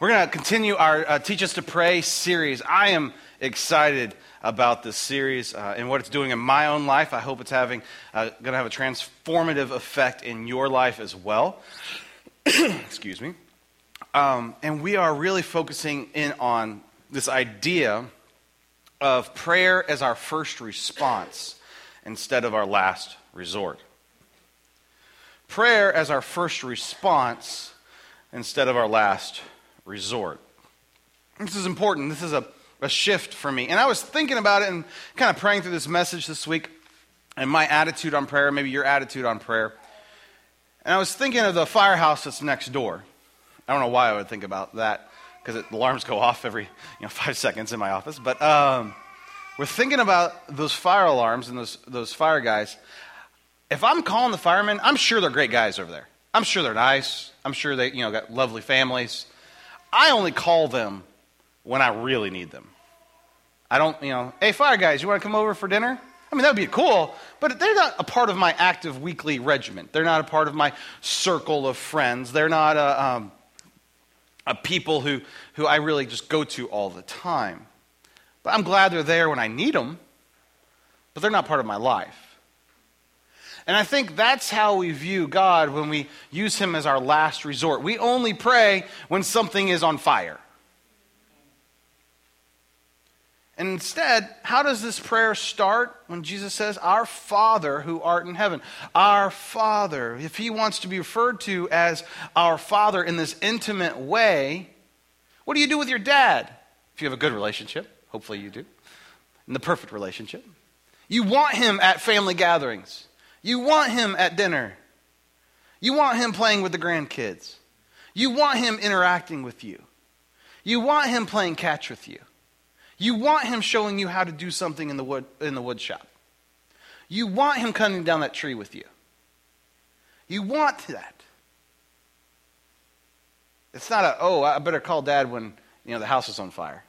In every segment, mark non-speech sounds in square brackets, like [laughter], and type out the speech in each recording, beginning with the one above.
We're going to continue our uh, Teach Us to Pray series. I am excited about this series uh, and what it's doing in my own life. I hope it's having uh, going to have a transformative effect in your life as well. [clears throat] Excuse me. Um, and we are really focusing in on this idea of prayer as our first response instead of our last resort. Prayer as our first response instead of our last resort. This is important. This is a, a shift for me. And I was thinking about it and kind of praying through this message this week and my attitude on prayer, maybe your attitude on prayer. And I was thinking of the firehouse that's next door. I don't know why I would think about that because the alarms go off every you know, [laughs] five seconds in my office. But um, we're thinking about those fire alarms and those, those fire guys. If I'm calling the firemen, I'm sure they're great guys over there. I'm sure they're nice. I'm sure they you know got lovely families. I only call them when I really need them. I don't, you know, hey, fire guys, you want to come over for dinner? I mean, that would be cool, but they're not a part of my active weekly regiment. They're not a part of my circle of friends. They're not a, um, a people who, who I really just go to all the time. But I'm glad they're there when I need them, but they're not part of my life. And I think that's how we view God when we use Him as our last resort. We only pray when something is on fire. And instead, how does this prayer start when Jesus says, Our Father who art in heaven? Our Father. If He wants to be referred to as our Father in this intimate way, what do you do with your dad? If you have a good relationship, hopefully you do, in the perfect relationship. You want Him at family gatherings. You want him at dinner. You want him playing with the grandkids. You want him interacting with you. You want him playing catch with you. You want him showing you how to do something in the wood in the wood shop. You want him cutting down that tree with you. You want that. It's not a, oh, I better call dad when, you know, the house is on fire.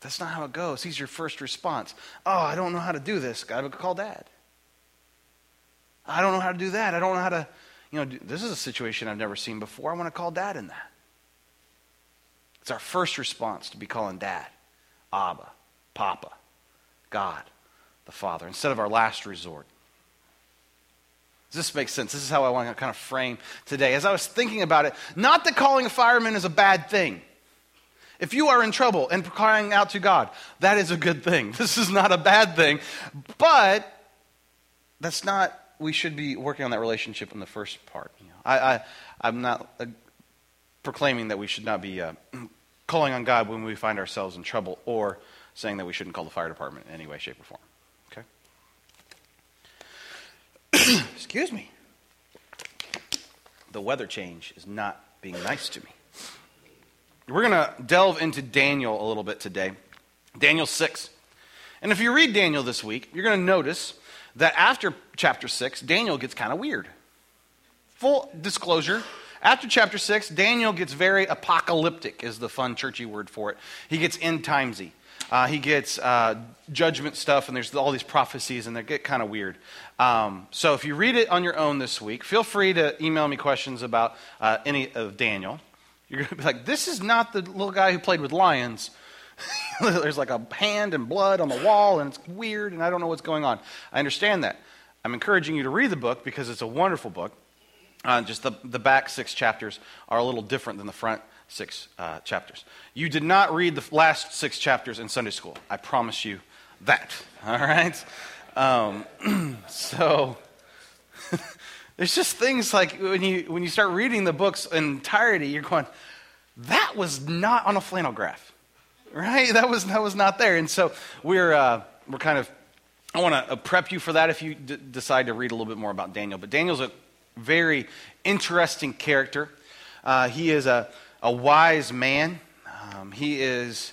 That's not how it goes. He's your first response. Oh, I don't know how to do this. Gotta call dad. I don't know how to do that. I don't know how to, you know, do, this is a situation I've never seen before. I want to call dad in that. It's our first response to be calling dad, Abba, Papa, God, the Father, instead of our last resort. Does this make sense? This is how I want to kind of frame today. As I was thinking about it, not that calling a fireman is a bad thing. If you are in trouble and crying out to God, that is a good thing. [laughs] This is not a bad thing. But that's not we should be working on that relationship in the first part. You know, I, I, am not uh, proclaiming that we should not be uh, [clears throat] calling on God when we find ourselves in trouble or saying that we shouldn't call the fire department in any way, shape, or form. Okay? [clears throat] Excuse me. The weather change is not being nice to me. We're going to delve into Daniel a little bit today. Daniel 6. And if you read Daniel this week, you're going to notice that after chapter 6, Daniel gets kind of weird. Full disclosure, after chapter 6, Daniel gets very apocalyptic, is the fun churchy word for it. He gets end timesy. Uh, he gets uh, judgment stuff, and there's all these prophecies, and they get kind of weird. Um, so if you read it on your own this week, feel free to email me questions about uh, any of Daniel. You're going to be like, this is not the little guy who played with lions. [laughs] There's like a hand and blood on the wall, and it's weird, and I don't know what's going on. I understand that. I'm encouraging you to read the book because it's a wonderful book. Uh, just the, the back six chapters are a little different than the front six uh, chapters. You did not read the last six chapters in Sunday school. I promise you that. [laughs] All right? Um, [clears throat] so. [laughs] there's just things like when you when you start reading the books entirety, you're going, that was not on a flannel graph right? That was, that was not there. And so we're, uh, we're kind of, I want to uh, prep you for that if you d- decide to read a little bit more about Daniel. But Daniel's a very interesting character. Uh, he is a, a wise man. Um, he is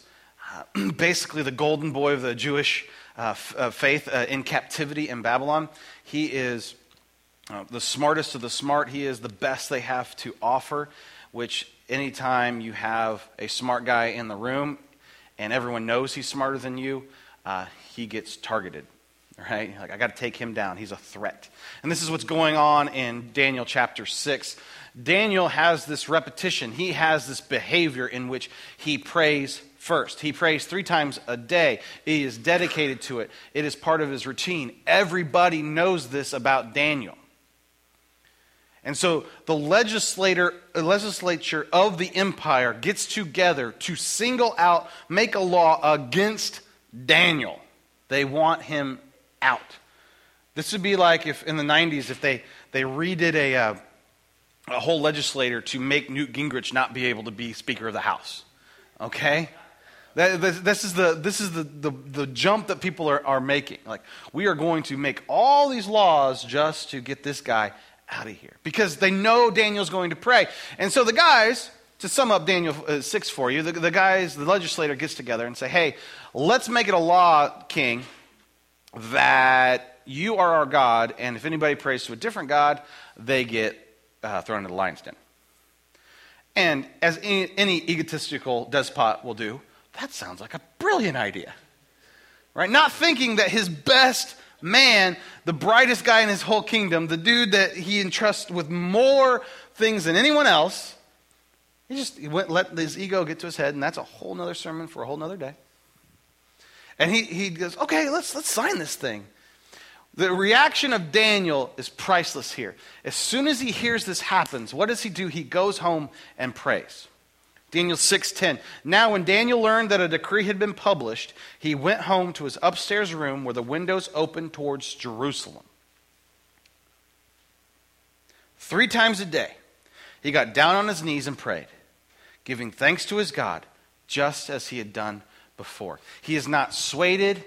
uh, [clears throat] basically the golden boy of the Jewish uh, f- uh, faith in captivity in Babylon. He is the smartest of the smart. He is the best they have to offer, which anytime you have a smart guy in the room, and everyone knows he's smarter than you, uh, he gets targeted. right? Like, I got to take him down. He's a threat. And this is what's going on in Daniel chapter 6. Daniel has this repetition, he has this behavior in which he prays first. He prays three times a day. He is dedicated to it, it is part of his routine. Everybody knows this about Daniel. And so the legislator, legislature of the empire gets together to single out, make a law against Daniel. They want him out. This would be like if in the 90s, if they, they redid a, uh, a whole legislator to make Newt Gingrich not be able to be Speaker of the House. Okay? That, this is, the, this is the, the, the jump that people are, are making. Like, we are going to make all these laws just to get this guy out of here. Because they know Daniel's going to pray. And so the guys, to sum up Daniel uh, 6 for you, the, the guys, the legislator gets together and say, hey, let's make it a law, king, that you are our God, and if anybody prays to a different God, they get uh, thrown into the lion's den. And as any, any egotistical despot will do, that sounds like a brilliant idea. Right? Not thinking that his best man, the brightest guy in his whole kingdom, the dude that he entrusts with more things than anyone else, he just he went, let his ego get to his head, and that's a whole other sermon for a whole other day. And he, he goes, okay, let's, let's sign this thing. The reaction of Daniel is priceless here. As soon as he hears this happens, what does he do? He goes home and prays. Daniel 6:10. Now when Daniel learned that a decree had been published, he went home to his upstairs room where the windows opened towards Jerusalem. 3 times a day, he got down on his knees and prayed, giving thanks to his God, just as he had done before. He is not swayed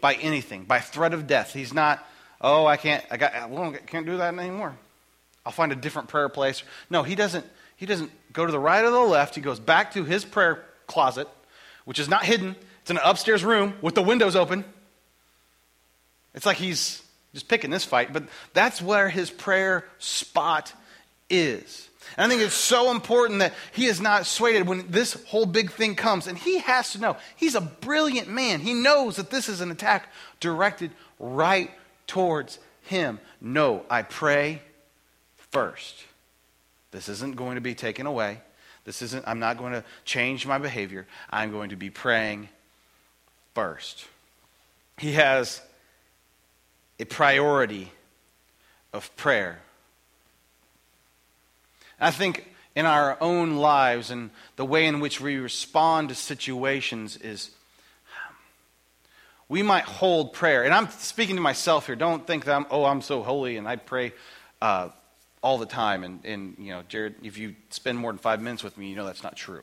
by anything, by threat of death. He's not, oh, I can't, I got, I can't do that anymore. I'll find a different prayer place. No, he doesn't. He doesn't go to the right or the left. He goes back to his prayer closet, which is not hidden. It's in an upstairs room with the windows open. It's like he's just picking this fight, but that's where his prayer spot is. And I think it's so important that he is not swayed when this whole big thing comes. And he has to know he's a brilliant man. He knows that this is an attack directed right towards him. No, I pray first. This isn't going to be taken away. This isn't, I'm not going to change my behavior. I'm going to be praying first. He has a priority of prayer. I think in our own lives and the way in which we respond to situations is we might hold prayer. And I'm speaking to myself here. Don't think that I'm, oh, I'm so holy and I pray uh, all the time. And, and, you know, Jared, if you spend more than five minutes with me, you know that's not true.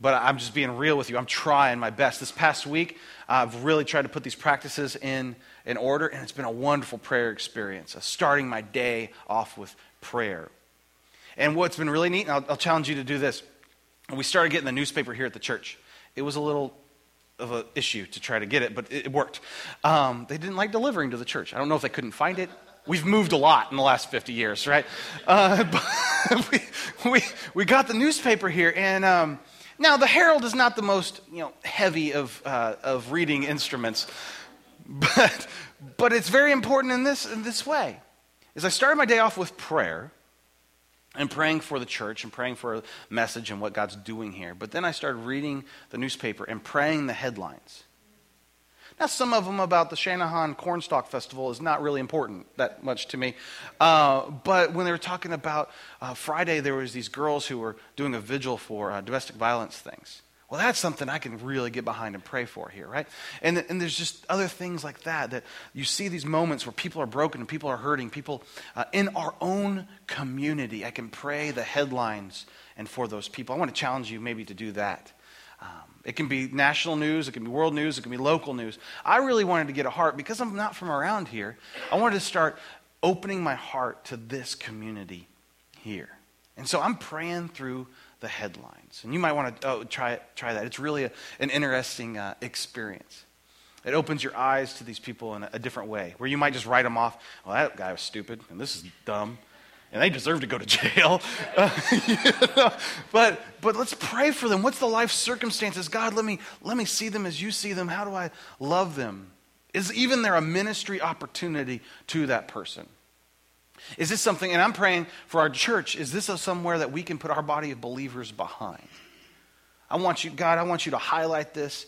But I'm just being real with you. I'm trying my best. This past week, I've really tried to put these practices in, in order, and it's been a wonderful prayer experience. Uh, starting my day off with prayer. And what's been really neat, and I'll, I'll challenge you to do this. We started getting the newspaper here at the church. It was a little of an issue to try to get it, but it, worked. Um, they didn't like delivering to the church. I don't know if they couldn't find it. We've moved a lot in the last 50 years, right? Uh, [laughs] we, we, we got the newspaper here, and um, now the Herald is not the most you know, heavy of, uh, of reading instruments, [laughs] but, but it's very important in this, in this way. As I started my day off with prayer, and praying for the church and praying for a message and what God's doing here. But then I started reading the newspaper and praying the headlines. Now, some of them about the Channahon Cornstalk Festival is not really important that much to me. Uh, but when they were talking about uh, Friday, there was these girls who were doing a vigil for uh, domestic violence things. Well, that's something I can really get behind and pray for here, right? And, and there's just other things like that that you see these moments where people are broken and people are hurting, people uh, in our own community. I can pray the headlines and for those people. I want to challenge you maybe to do that. Um, it can be national news, it can be world news, it can be local news. I really wanted to get a heart because I'm not from around here. I wanted to start opening my heart to this community here. And so I'm praying through the headlines. And you might want to oh, try, try that. It's really a, an interesting uh, experience. It opens your eyes to these people in a, a, different way, where you might just write them off. Well, that guy was stupid, and this is dumb, and they deserve to go to jail. [laughs] Uh, you [laughs] know? But but let's pray for them. What's the life circumstances? God, let me let me see them as you see them. How do I love them Is even there a ministry opportunity to that person? Is this something, and I'm praying for our church, is this somewhere that we can put our body of believers behind? I want you, God, I want you to highlight this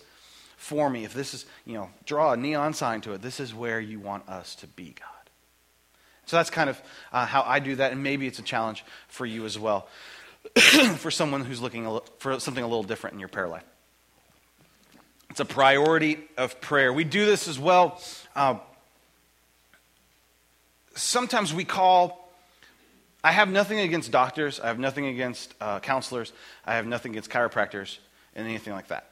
for me. If this is, you know, draw a neon sign to it, this is where you want us to be, God. So that's kind of uh, how I do that, and maybe it's a challenge for you as well, [clears throat] for someone who's looking for something a little different in your prayer life. It's a priority of prayer. We do this as well. Uh, sometimes we call, I have nothing against doctors, I have nothing against uh, counselors, I have nothing against chiropractors, and anything like that.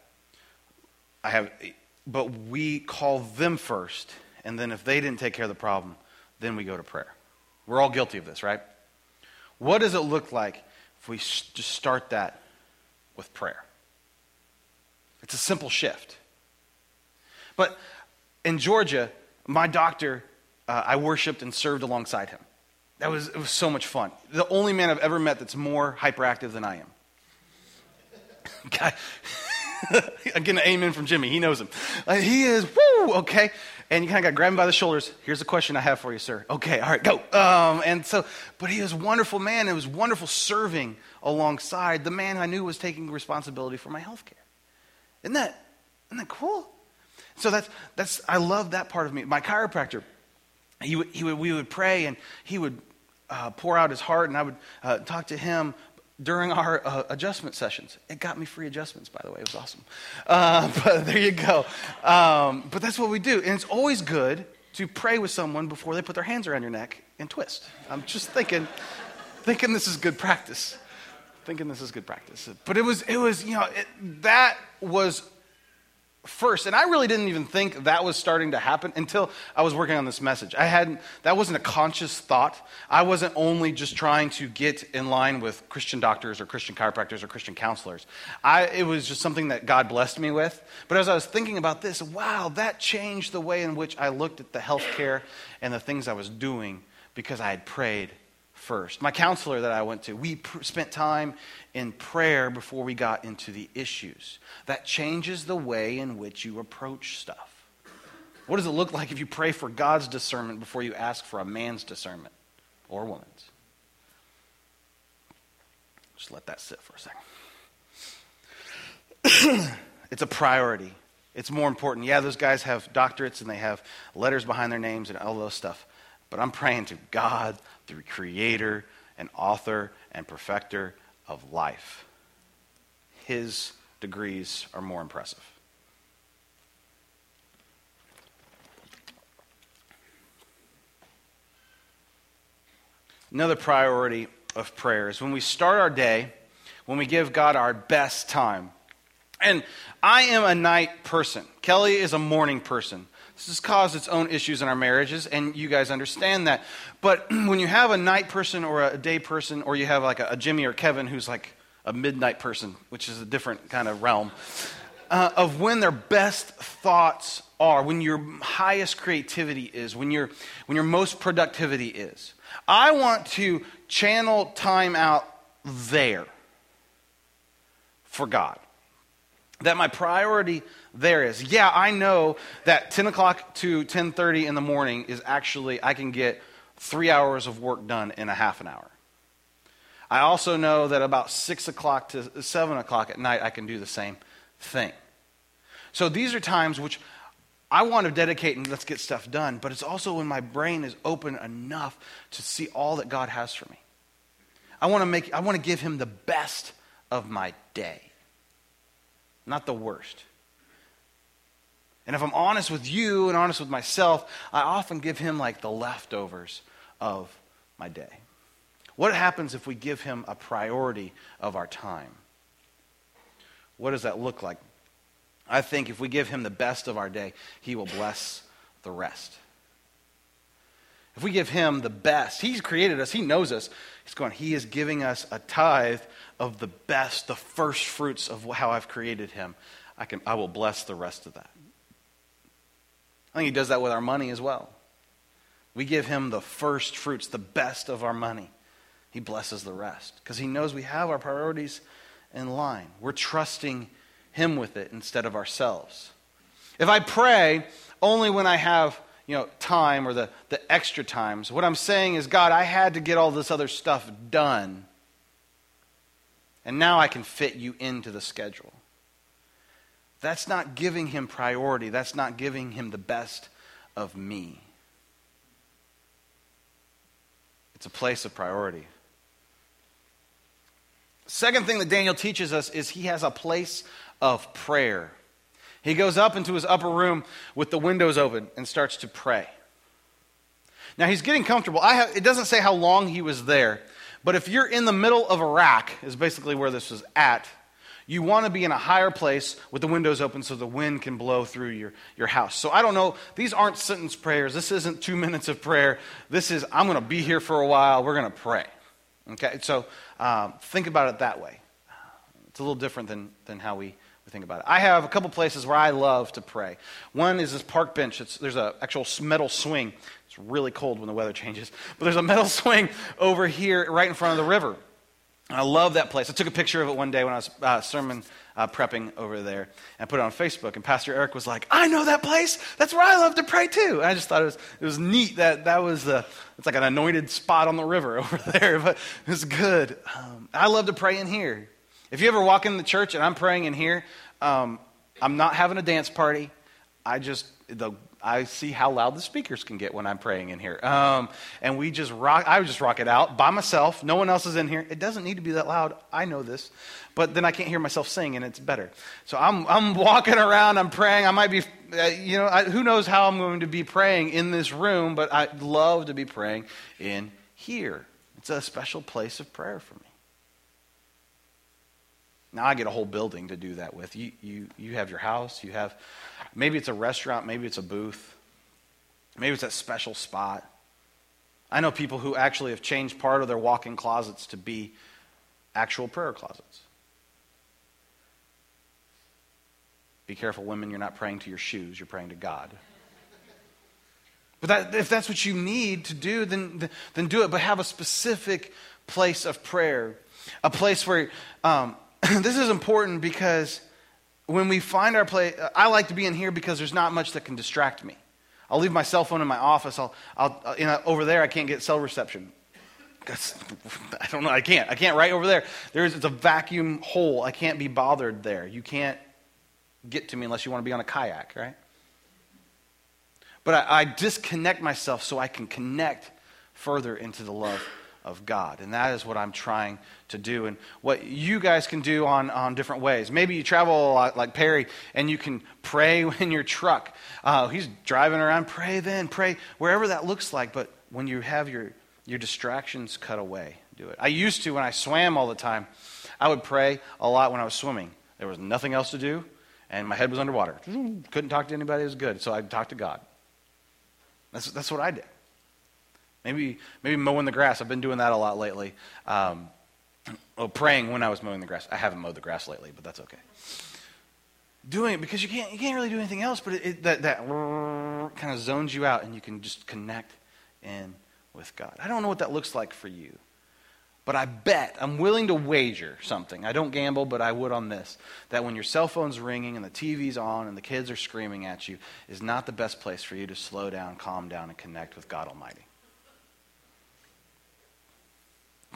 I have, but we call them first, and then if they didn't take care of the problem, then we go to prayer. We're all guilty of this, right? What does it look like if we just start that with prayer? It's a simple shift. But in Georgia, my doctor, uh, I worshiped and served alongside him. That was, it was so much fun. The only man I've ever met that's more hyperactive than I am. [laughs] Guy, [laughs] I'm getting an amen from Jimmy. He knows him. Uh, he is, woo, okay. And you kind of got grabbed by the shoulders. Here's a question I have for you, sir. Okay, all right, go. Um, and so, but he was a wonderful man. It was wonderful serving alongside the man I knew was taking responsibility for my health care. Isn't that, isn't that cool? So that's, that's, I love that part of me. My chiropractor, he would, he would, we would pray and he would uh, pour out his heart and I would uh, talk to him during our uh, adjustment sessions. It got me free adjustments, by the way. It was awesome. Uh, [laughs] but there you go. Um, but that's what we do. And it's always good to pray with someone before they put their hands around your neck and twist. I'm just thinking, thinking this is good practice. Thinking this is good practice. But it was, it was, you know, it, that was first and i really didn't even think that was starting to happen until i was working on this message. I hadn't that wasn't a conscious thought. I wasn't only just trying to get in line with christian doctors or christian chiropractors or christian counselors. I, it was just something that god blessed me with. But as i was thinking about this wow that changed the way in which i looked at the health care and the things i was doing because i had prayed first. My counselor that I went to, we pr- spent time in prayer before we got into the issues. That changes the way in which you approach stuff. What does it look like if you pray for God's discernment before you ask for a man's discernment or woman's? Just let that sit for a second. [coughs] it's a priority. It's more important. Yeah, those guys have doctorates and they have letters behind their names and all those stuff. But I'm praying to God, the creator and author and perfecter of life. His degrees are more impressive. Another priority of prayer is when we start our day, when we give God our best time. And I am a night person. Kelly is a morning person. This has caused its own issues in our marriages, and you guys understand that. But [clears throat] when you have a night person or a day person, or you have like a, Jimmy or Kevin who's like a midnight person, which is a different kind of realm, uh, of when their best thoughts are, when your highest creativity is, when your, when your most productivity is. I want to channel time out there for God. That my priority there is. Yeah, I know that 10 o'clock to 10.30 in the morning is actually, I can get three hours of work done in a half an hour. I also know that about 6 o'clock to 7 o'clock at night, I can do the same thing. So these are times which I want to dedicate and let's get stuff done, but it's also when my brain is open enough to see all that God has for me. I want to make I want to give him the best of my day, not the worst. And if I'm honest with you and honest with myself, I often give him like the leftovers of my day. What happens if we give him a priority of our time? What does that look like? I think if we give him the best of our day, he will bless the rest. If we give him the best, he's created us, he knows us. He's going, he is giving us a tithe of the best, the first fruits of how I've created him. I, can, I will bless the rest of that. I think he does that with our money as well. We give him the first fruits, the best of our money. He blesses the rest because he knows we have our priorities in line. We're trusting him with it instead of ourselves. If I pray only when I have you know, time or the, the extra times, what I'm saying is, God, I had to get all this other stuff done. And now I can fit you into the schedule. That's not giving him priority. That's not giving him the best of me. It's a place of priority. Second thing that Daniel teaches us is he has a place of prayer. He goes up into his upper room with the windows open and starts to pray. Now he's getting comfortable. Have, it doesn't say how long he was there, but if you're in the middle of Iraq, is basically where this was at, you want to be in a higher place with the windows open so the wind can blow through your, your house. So I don't know. These aren't sentence prayers. This isn't two [laughs] minutes of prayer. This is, I'm going to be here for a while. We're going to pray. Okay? So um, think about it that way. It's a little different than, than how we, we think about it. I have a couple places where I love to pray. One is this park bench. It's, there's an actual metal swing. It's really cold when the weather [laughs] changes. But there's a metal [laughs] swing over here right in front of the river. I love that place. I took a picture of it one day when I was uh, sermon uh, prepping over there and put it on Facebook. And Pastor Eric was like, I know that place. That's where I love to pray too. And I just thought it was, it was neat that that was the, it's like an anointed spot on the river [laughs] over there, but it was good. Um, I love to pray in here. If you ever walk in the church and I'm praying in here, um, I'm not having a dance party. I just, the I see how loud the speakers can get when I'm praying in here. Um, and we just rock, I just rock it out by myself. No one else is in here. It doesn't need to be that loud. I know this. But then I can't hear myself sing, and it's better. So I'm, I'm walking around, I'm praying. I might be, uh, you know, I, who knows how I'm going to be praying in this room, but I love to be praying in here. It's a special place of prayer for me. Now I get a whole building to do that with. You, you, you have your house, you have Maybe it's a restaurant, maybe it's a booth, maybe it's that special spot. I know people who actually have changed part of their walk in closets to be actual prayer closets. Be careful, women, you're not praying to your shoes, you're praying to God. But that, if that's what you need to do, then, then do it. But have a specific place of prayer. A place where, um, [clears throat] this is important because when we find our place, I like to be in here because there's not much that can distract me. I'll leave my cell phone in my office. I'll, I'll uh, you know, over there, I can't get cell reception. I don't know. I can't. I can't right over there. There's it's a vacuum hole. I can't be bothered there. You can't get to me unless you want to be on a kayak, right? But I, I disconnect myself so I can connect further into the love of God. And that is what I'm trying to do. And what you guys can do on, on different ways. Maybe you travel a lot like Perry and you can pray [laughs] in your truck. Uh, he's driving around, pray then, pray wherever that looks like. But when you have your, your distractions cut away, do it. I used to when I swam all the time, I would pray a lot when I was swimming. There was nothing else to do, and my head was underwater. Couldn't talk to anybody, it was good. So I'd talk to God. That's, that's what I did. Maybe, maybe mowing the grass. I've been doing that a lot lately. Um, oh, praying when I was mowing the grass. I haven't mowed the grass lately, but that's okay. Doing it because you can't, you can't really do anything else, but it, it, that, that kind of zones you out and you can just connect in with God. I don't know what that looks like for you. But I bet, I'm willing to wager something. I don't gamble, but I would on this. That when your cell phone's ringing and the TV's on and the kids are screaming at you, is not the best place for you to slow down, calm down, and connect with God Almighty.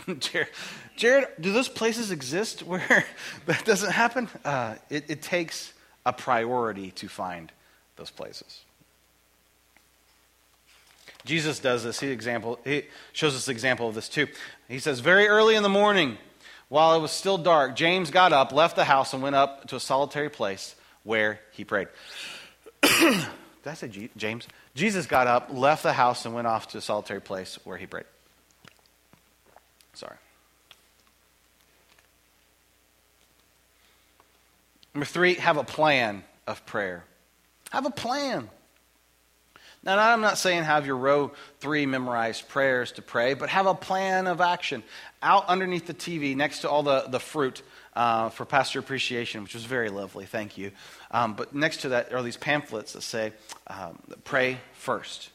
[laughs] Jared, Jared, do those places exist where [laughs] that doesn't happen? Uh, it, it takes a priority to find those places. Jesus does this. He, example, he shows us the example of this too. He says, Very early in the morning, while it was still dark, James got up, left the house, and went up to a solitary place where he prayed. [coughs] Did I say James? Jesus got up, left the house, and went off to a solitary place where he prayed. Sorry. Number three, have a plan of prayer. Have a plan. Now, I'm not saying have your row three memorized prayers to pray, but have a plan of action. Out underneath the TV, next to all the, the fruit uh, for pastor appreciation, which was very lovely, thank you. Um, but next to that are these pamphlets that say, um, pray first.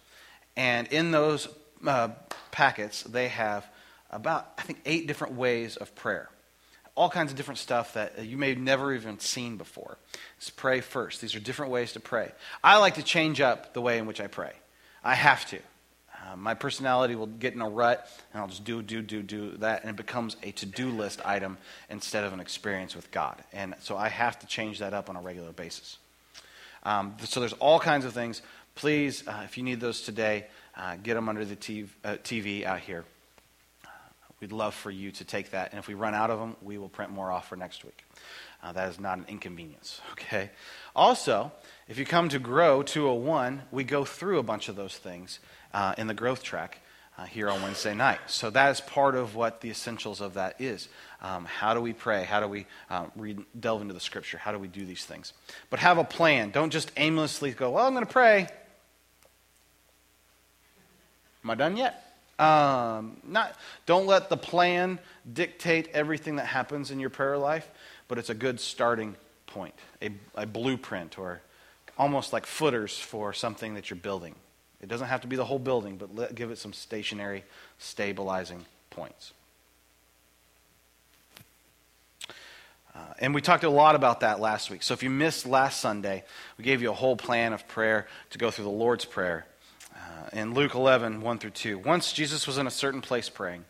And in those uh, packets, they have about, I think, eight different ways of prayer. all kinds of different stuff that you may have never even seen before. Just pray first. These are different ways to pray. I like to change up the way in which I pray. I have to. Uh, my personality will get in a rut, and I'll just do, do, do, do that, and it becomes a to do list item instead of an experience with God. And so I have to change that up on a regular basis. Um, so there's all kinds of things. Please, uh, if you need those today, uh, get them under the TV, uh, TV out here. We'd love for you to take that. And if we run out of them, we will print more off for next week. Uh, that is not an inconvenience, [laughs] okay? Also, if you come to Grow 201, we go through a bunch of those things uh, in the growth track uh, here on Wednesday night. So that is part of what the essentials of that is. Um, how do we pray? How do we uh, read, delve into the scripture? How do we do these things? But have a plan. Don't just aimlessly go, well, I'm going to pray. Am I done yet? Um, not, don't let the plan dictate everything that happens in your prayer life, but it's a good starting point, a, a blueprint, or almost like footers for something that you're building. It doesn't have to be the whole building, but let, give it some stationary, stabilizing points. Uh, and we talked a lot about that last week. So if you missed last Sunday, we gave you a whole plan of prayer to go through the Lord's Prayer Uh, in Luke 11, 1 through 2. Once Jesus was in a certain place praying.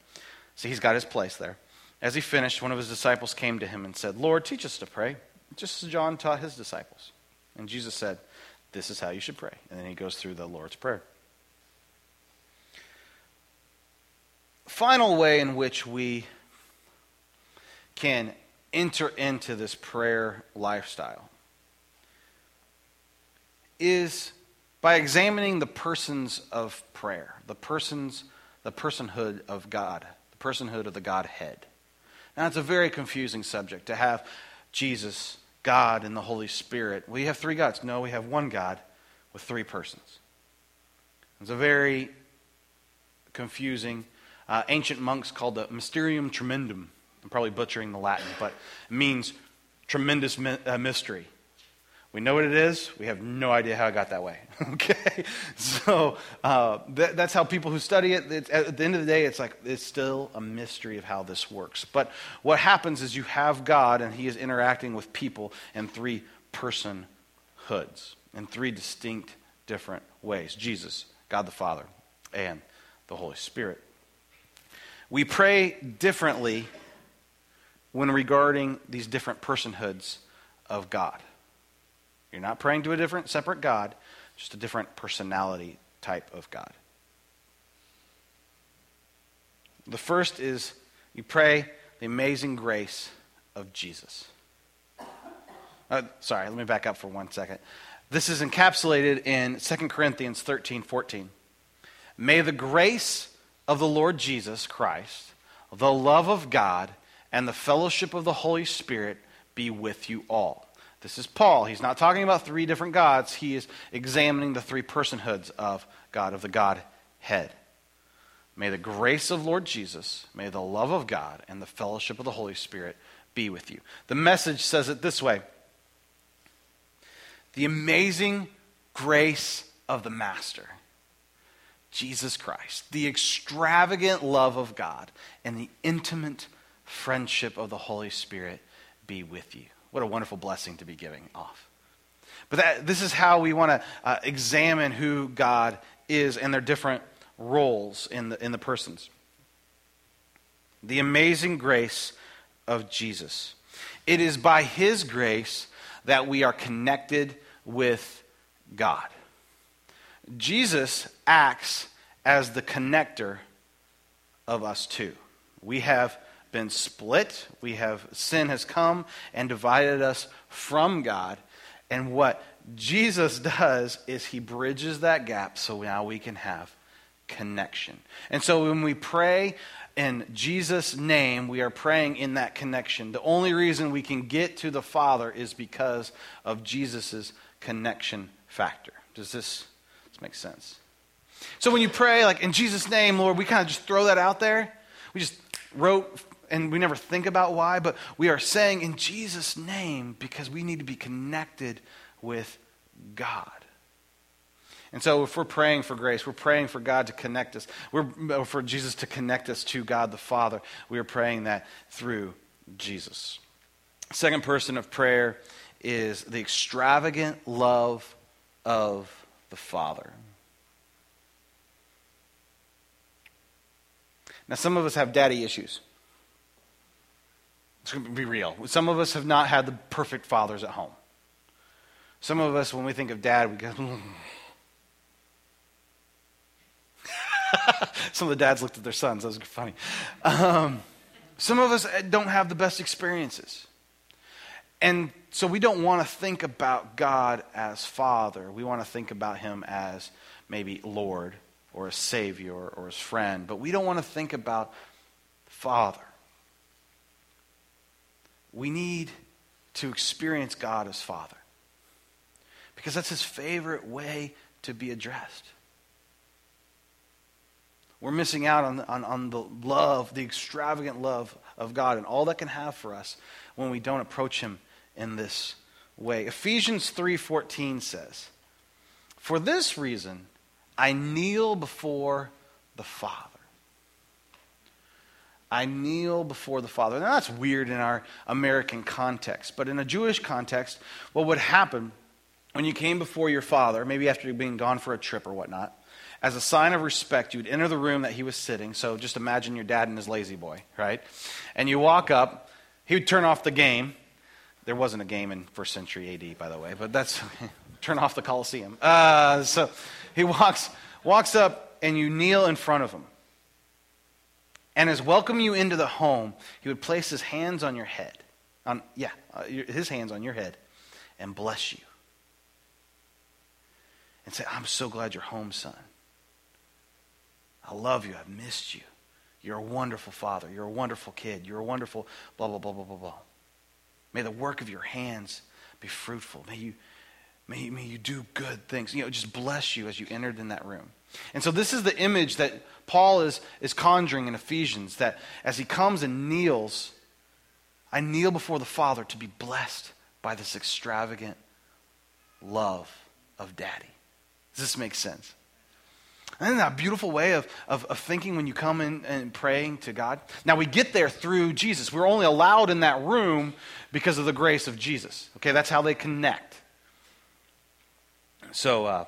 So he's got his place there. As he finished, one of his disciples came to him and said, Lord, teach us to pray, just as John taught his disciples. And Jesus said, This is how you should pray. And then he goes through the Lord's Prayer. Final way in which we can enter into this prayer lifestyle is by examining the persons of prayer, the persons, the personhood of God, the personhood of the Godhead. Now, it's a very confusing subject to have Jesus, God, and the Holy Spirit. We have three gods. No, we have one God with three persons. It's a very confusing. Uh, ancient monks called the Mysterium Tremendum. I'm probably butchering the Latin, but it means tremendous uh, mystery. We know what it is. We have no idea how it got that way. [laughs] okay? So uh, that, that's how people who study it, at the end of the day, it's like it's still a mystery of how this works. But what happens is you have God, and He is interacting with people in three person hoods, in three distinct different ways Jesus, God the Father, and the Holy Spirit. We pray differently when regarding these different personhoods of God. You're not praying to a different, separate God, just a different personality type of God. The first is you pray the amazing grace of Jesus. Uh, sorry, let me back up for one second. This is encapsulated in 2 Corinthians 13 14. May the grace of the Lord Jesus Christ, the love of God, and the fellowship of the Holy Spirit be with you all. This is Paul. He's not talking about three different gods. He is examining the three personhoods of God, of the Godhead. May the grace of Lord Jesus, may the love of God, and the fellowship of the Holy Spirit be with you. The message says it this way The amazing grace of the Master, Jesus Christ, the extravagant love of God, and the intimate friendship of the Holy Spirit be with you. What a wonderful blessing to be giving off. But that, this is how we want to uh, examine who God is and their different roles in the, in the persons. The amazing grace of Jesus. It is by His grace that we are connected with God. Jesus acts as the connector of us two. We have been split. We have sin has come and divided us from God. And what Jesus [laughs] does is he bridges that gap so now we can have connection. And so when we pray in Jesus' name, we are praying in that connection. The only reason we can get to the Father is because of Jesus' connection factor. Does this, this make sense? So when you pray, like in Jesus' name, Lord, we kind of just throw that out there. We just wrote and we never think about why, but we are saying in Jesus' name because we need to be connected with God. And so, if we're praying for grace, we're praying for God to connect us, we're uh, for Jesus to connect us to God the Father. We are praying that through Jesus. Second person of prayer is the extravagant love of the Father. Now, some of us have daddy issues. It's going to be real. Some of us have not had the perfect fathers at home. Some of us, when we think of dad, we go, mm. [laughs] Some of the dads looked at their sons. That was funny. Um, some of us don't have the best experiences. And so we don't want to think about God as Father. We want to think about Him as maybe Lord or a Savior or as friend. But we don't want to think about Father. We need to experience God as Father because that's His favorite way to be addressed. We're missing out on, on, on the love, the extravagant love of God and all that can have for us when we don't approach Him in this way. Ephesians 3:14 says, "For this reason I kneel before the Father." I kneel before the Father. Now that's weird in our American context, but in a Jewish context, what would happen when you came before your father, maybe after been gone for a trip or whatnot, as a sign of respect, you'd enter the room that he was sitting. So just imagine your dad and his lazy boy, right? And you walk up, he would turn off the game. There wasn't a game in first century AD, by the way, but that's [laughs] turn off the Colosseum. Uh, so he walks, walks up, and you kneel in front of him. And as welcome you into the home, he would place his hands on your head. On, yeah, uh, his hands on your head and bless you. And say, I'm so glad you're home, son. I love you. I've missed you. You're a wonderful father. You're a wonderful kid. You're a wonderful blah, blah, blah, blah, blah, blah. May the work of your hands be fruitful. May you, may, may you do good things. You know, just bless you as you entered in that room. And so this is the image that Paul is, is conjuring in Ephesians that as he comes and kneels, I kneel before the Father to be blessed by this extravagant love of daddy. Does this make sense? Isn't that a beautiful way of, of, of, thinking when you come in and praying to God? Now, we get there through Jesus. We're only allowed in that room because of the grace of Jesus. Okay, that's how they connect. So, uh,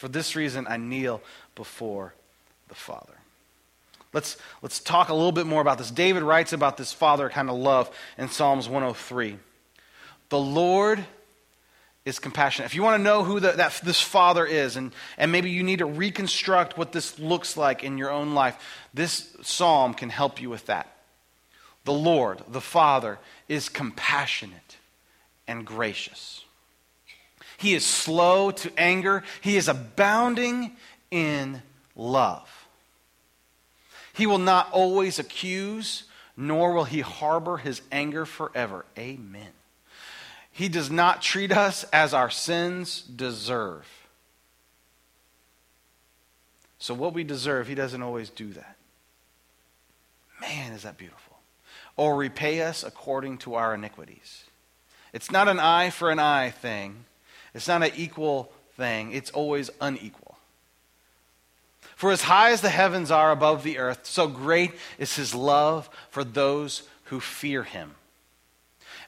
for this reason, I kneel before the Father. Let's, let's talk a little bit more about this. David writes about this father kind of love in Psalms 103. The Lord is compassionate. If you want to know who the, that, this father is, and, and maybe you need to reconstruct what this looks like in your own life, this psalm can help you with that. The Lord, the Father, is compassionate and gracious. He is slow to anger, He is abounding in love. He will not always accuse, nor will He harbor His anger forever. Amen. He does not treat us as our sins deserve. So, what we deserve, He doesn't always do that. Man, is that beautiful. Or repay us according to our iniquities. It's not an eye for an eye thing, it's not an equal thing, it's always unequal. For as high as the heavens are above the earth, so great is His love for those who fear Him.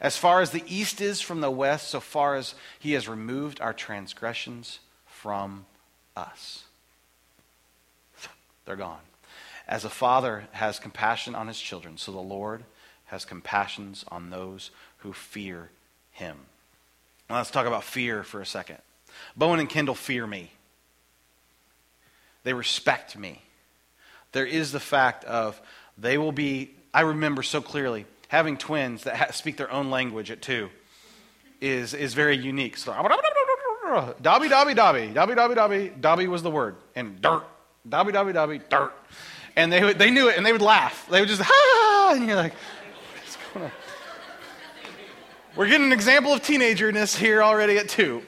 As far as the east is from the west, so far as he has removed our transgressions from us. [laughs] They're gone. As a father has compassion on his children, so the Lord has compassions on those who fear him. Now let's talk about fear for a second. Bowen and Kendall fear me. They respect me. There is the fact of they will be, I remember so clearly, having twins that ha- speak their own language at two is, is very unique. So, Dobby, Dobby, Dobby, Dobby, Dobby, Dobby, Dobby was the word, and dirt, Dobby, Dobby, Dobby, dirt. And they, they knew it, and they would laugh. They would just, ha, and you're like, what is going on? We're getting an example of teenagerness here already at two.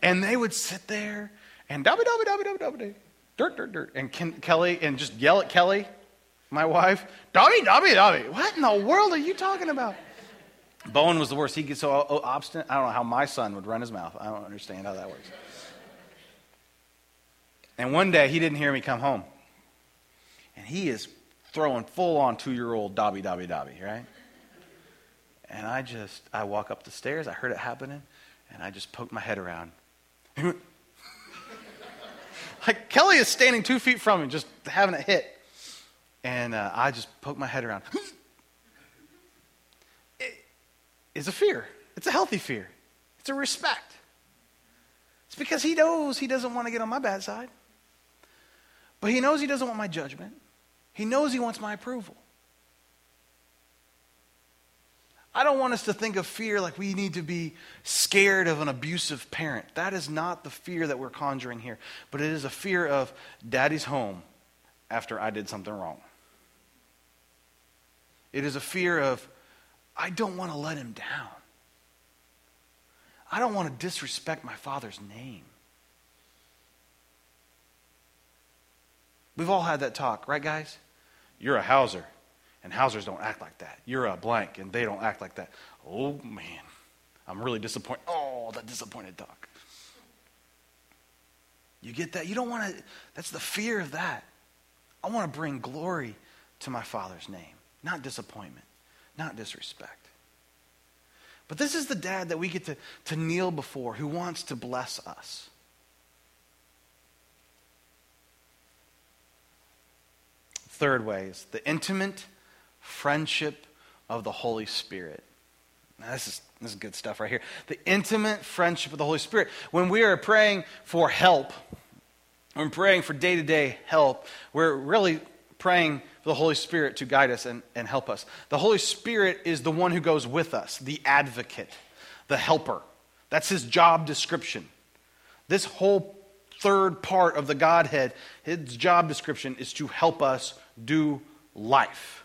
And they would sit there and Dobby, Dobby, Dobby, Dobby, Dobby, dirt, dirt, dirt. And Ken, Kelly, and just yell at Kelly my wife, Dobby, Dobby, Dobby. What in the world are you talking about? Bowen was the worst. He gets so oh, oh, obstinate. I don't know how my son would run his mouth. I don't understand how that works. And one day he didn't hear me come home. And he is throwing full on two year old Dobby, Dobby, Dobby, right? And I just, I walk up the stairs, I heard it happening, and I just poked my head around. [laughs] like Kelly is standing two feet from me, just having it hit. And uh, I just poked my head around. [laughs] it is a fear. It's a healthy fear. It's a respect. It's because he knows he doesn't want to get on my bad side. But he knows he doesn't want my judgment. He knows he wants my approval. I don't want us to think of fear like we need to be scared of an abusive parent. That is not the fear that we're conjuring here. But it is a fear of daddy's home after I did something wrong. It is a fear of, I don't want to let him down. I don't want to disrespect my father's name. We've all had that talk, right, guys? You're a Hauser, and Hausers don't act like that. You're a blank, and they don't act like that. Oh, man. I'm really disappointed. Oh, that disappointed duck. You get that? You don't want to, that's the fear of that. I want to bring glory to my Father's name, not disappointment, not disrespect. But this is the dad that we get to, to kneel before who wants to bless us. Third way is the intimate friendship of the Holy Spirit. Now, this is, this is good stuff right here. The intimate friendship of the Holy Spirit. When we are praying for help, when praying for day to day help, we're really praying for the Holy Spirit to guide us and, and help us. The Holy Spirit is the one who goes with us, the advocate, the helper. That's his job description. This whole third part of the Godhead, his job description is to help us do life.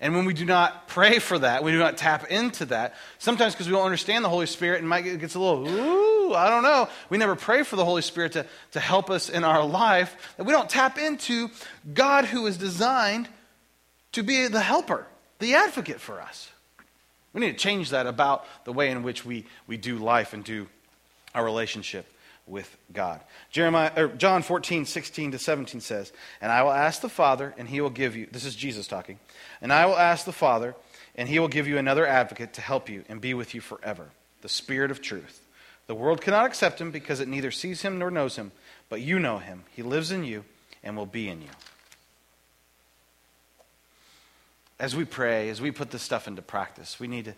And when we do not pray for that, we do not tap into that, sometimes because we don't understand the Holy Spirit and might gets a little, ooh, I don't know. We never pray for the Holy Spirit to, to help us in our life. That we don't tap into God who is designed to be the helper, the advocate for us. We need to change that about the way in which we, we do life and do our relationship with God. Jeremiah, or John 14, 16 to 17 says, And I will ask the Father, and he will give you, this is Jesus talking, and I will ask the Father, and he will give you another advocate to help you and be with you forever, the Spirit of truth. The world cannot accept him because it neither sees him nor knows him, but you know him. He lives in you and will be in you. As we pray, as we put this stuff into practice, we need to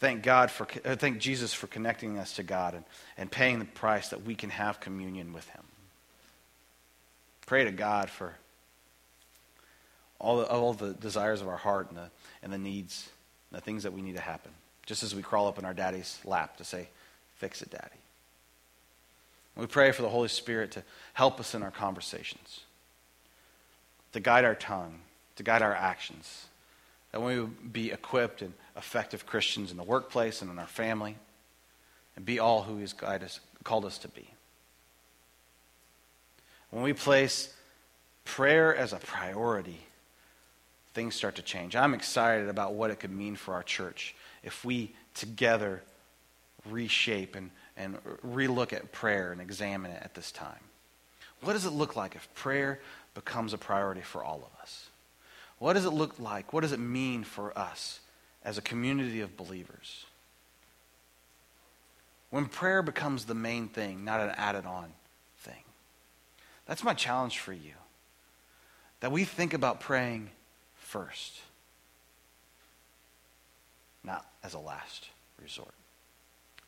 thank God for, uh, thank Jesus for connecting us to God and, and paying the price that we can have communion with Him. Pray to God for all the, all the desires of our heart and the, and the needs, and the things that we need to happen. Just as we crawl up in our daddy's lap to say, Fix it, daddy. We pray for the Holy Spirit to help us in our conversations, to guide our tongue, to guide our actions, that we would be equipped and effective Christians in the workplace and in our family, and be all who He's us, called us to be. When we place prayer as a priority, things start to change. I'm excited about what it could mean for our church if we together reshape and, and relook at prayer and examine it at this time. What does it look like if prayer becomes a priority for all of us? What does it look like? What does it mean for us as a community of believers? When prayer becomes the main thing, not an added on thing. That's my challenge for you. That we think about praying first, not as a last resort.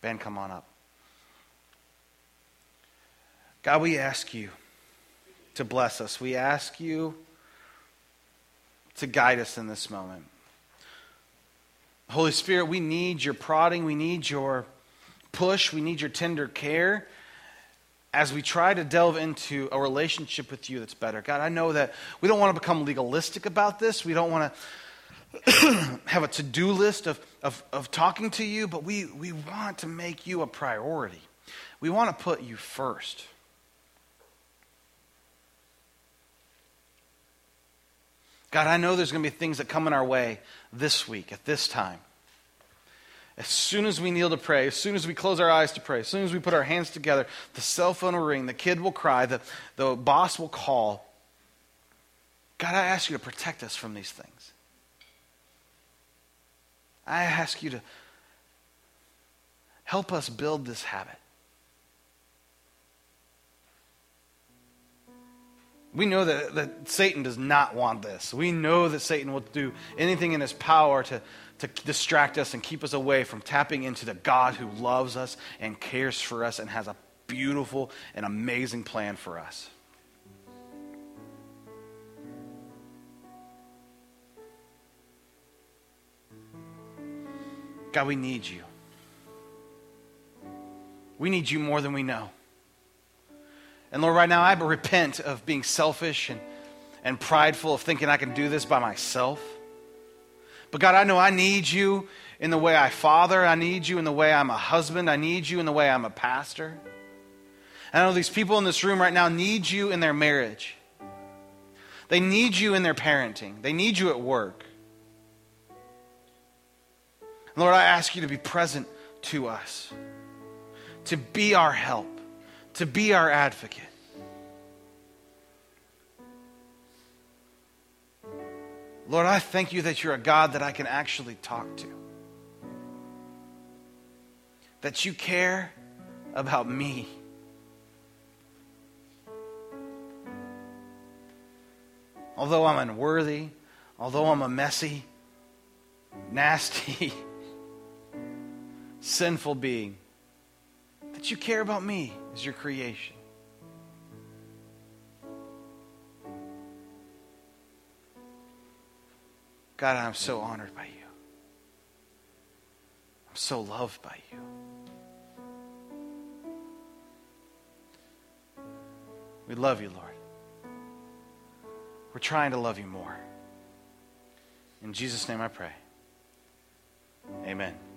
Ben, come on up. God, we ask you to bless us. We ask you to guide us in this moment. Holy Spirit, we need your prodding, we need your push, we need your tender care as we try to delve into a relationship with you that's better. God, I know that we don't want to become legalistic about this. We don't want to [clears throat] have a to do list of, of, of talking to you, but we, we want to make you a priority. We want to put you first. God, I know there's going to be things that come in our way this week at this time. As soon as we kneel to pray, as soon as we close our eyes to pray, as soon as we put our hands together, the cell phone will ring, the kid will cry, the, the boss will call. God, I ask you to protect us from these things. I ask you to help us build this habit. We know that, that Satan does not want this. We know that Satan will do anything in his power to, to distract us and keep us away from tapping into the God who loves us and cares for us and has a beautiful and amazing plan for us. God, we need you. We need you more than we know. And Lord, right now I repent of being selfish and, and prideful, of thinking I can do this by myself. But God, I know I need you in the way I father. I need you in the way I'm a husband. I need you in the way I'm a pastor. I know these people in this room right now need you in their marriage. They need you in their parenting. They need you at work. Lord, I ask you to be present to us, to be our help, to be our advocate. Lord, I thank you that you're a God that I can actually talk to. That you care about me. Although I'm unworthy, although I'm a messy, nasty, [laughs] sinful being, that you care about me as your creation. God, I'm so honored by you. I'm so loved by you. We love you, Lord. We're trying to love you more. In Jesus' name I pray. Amen.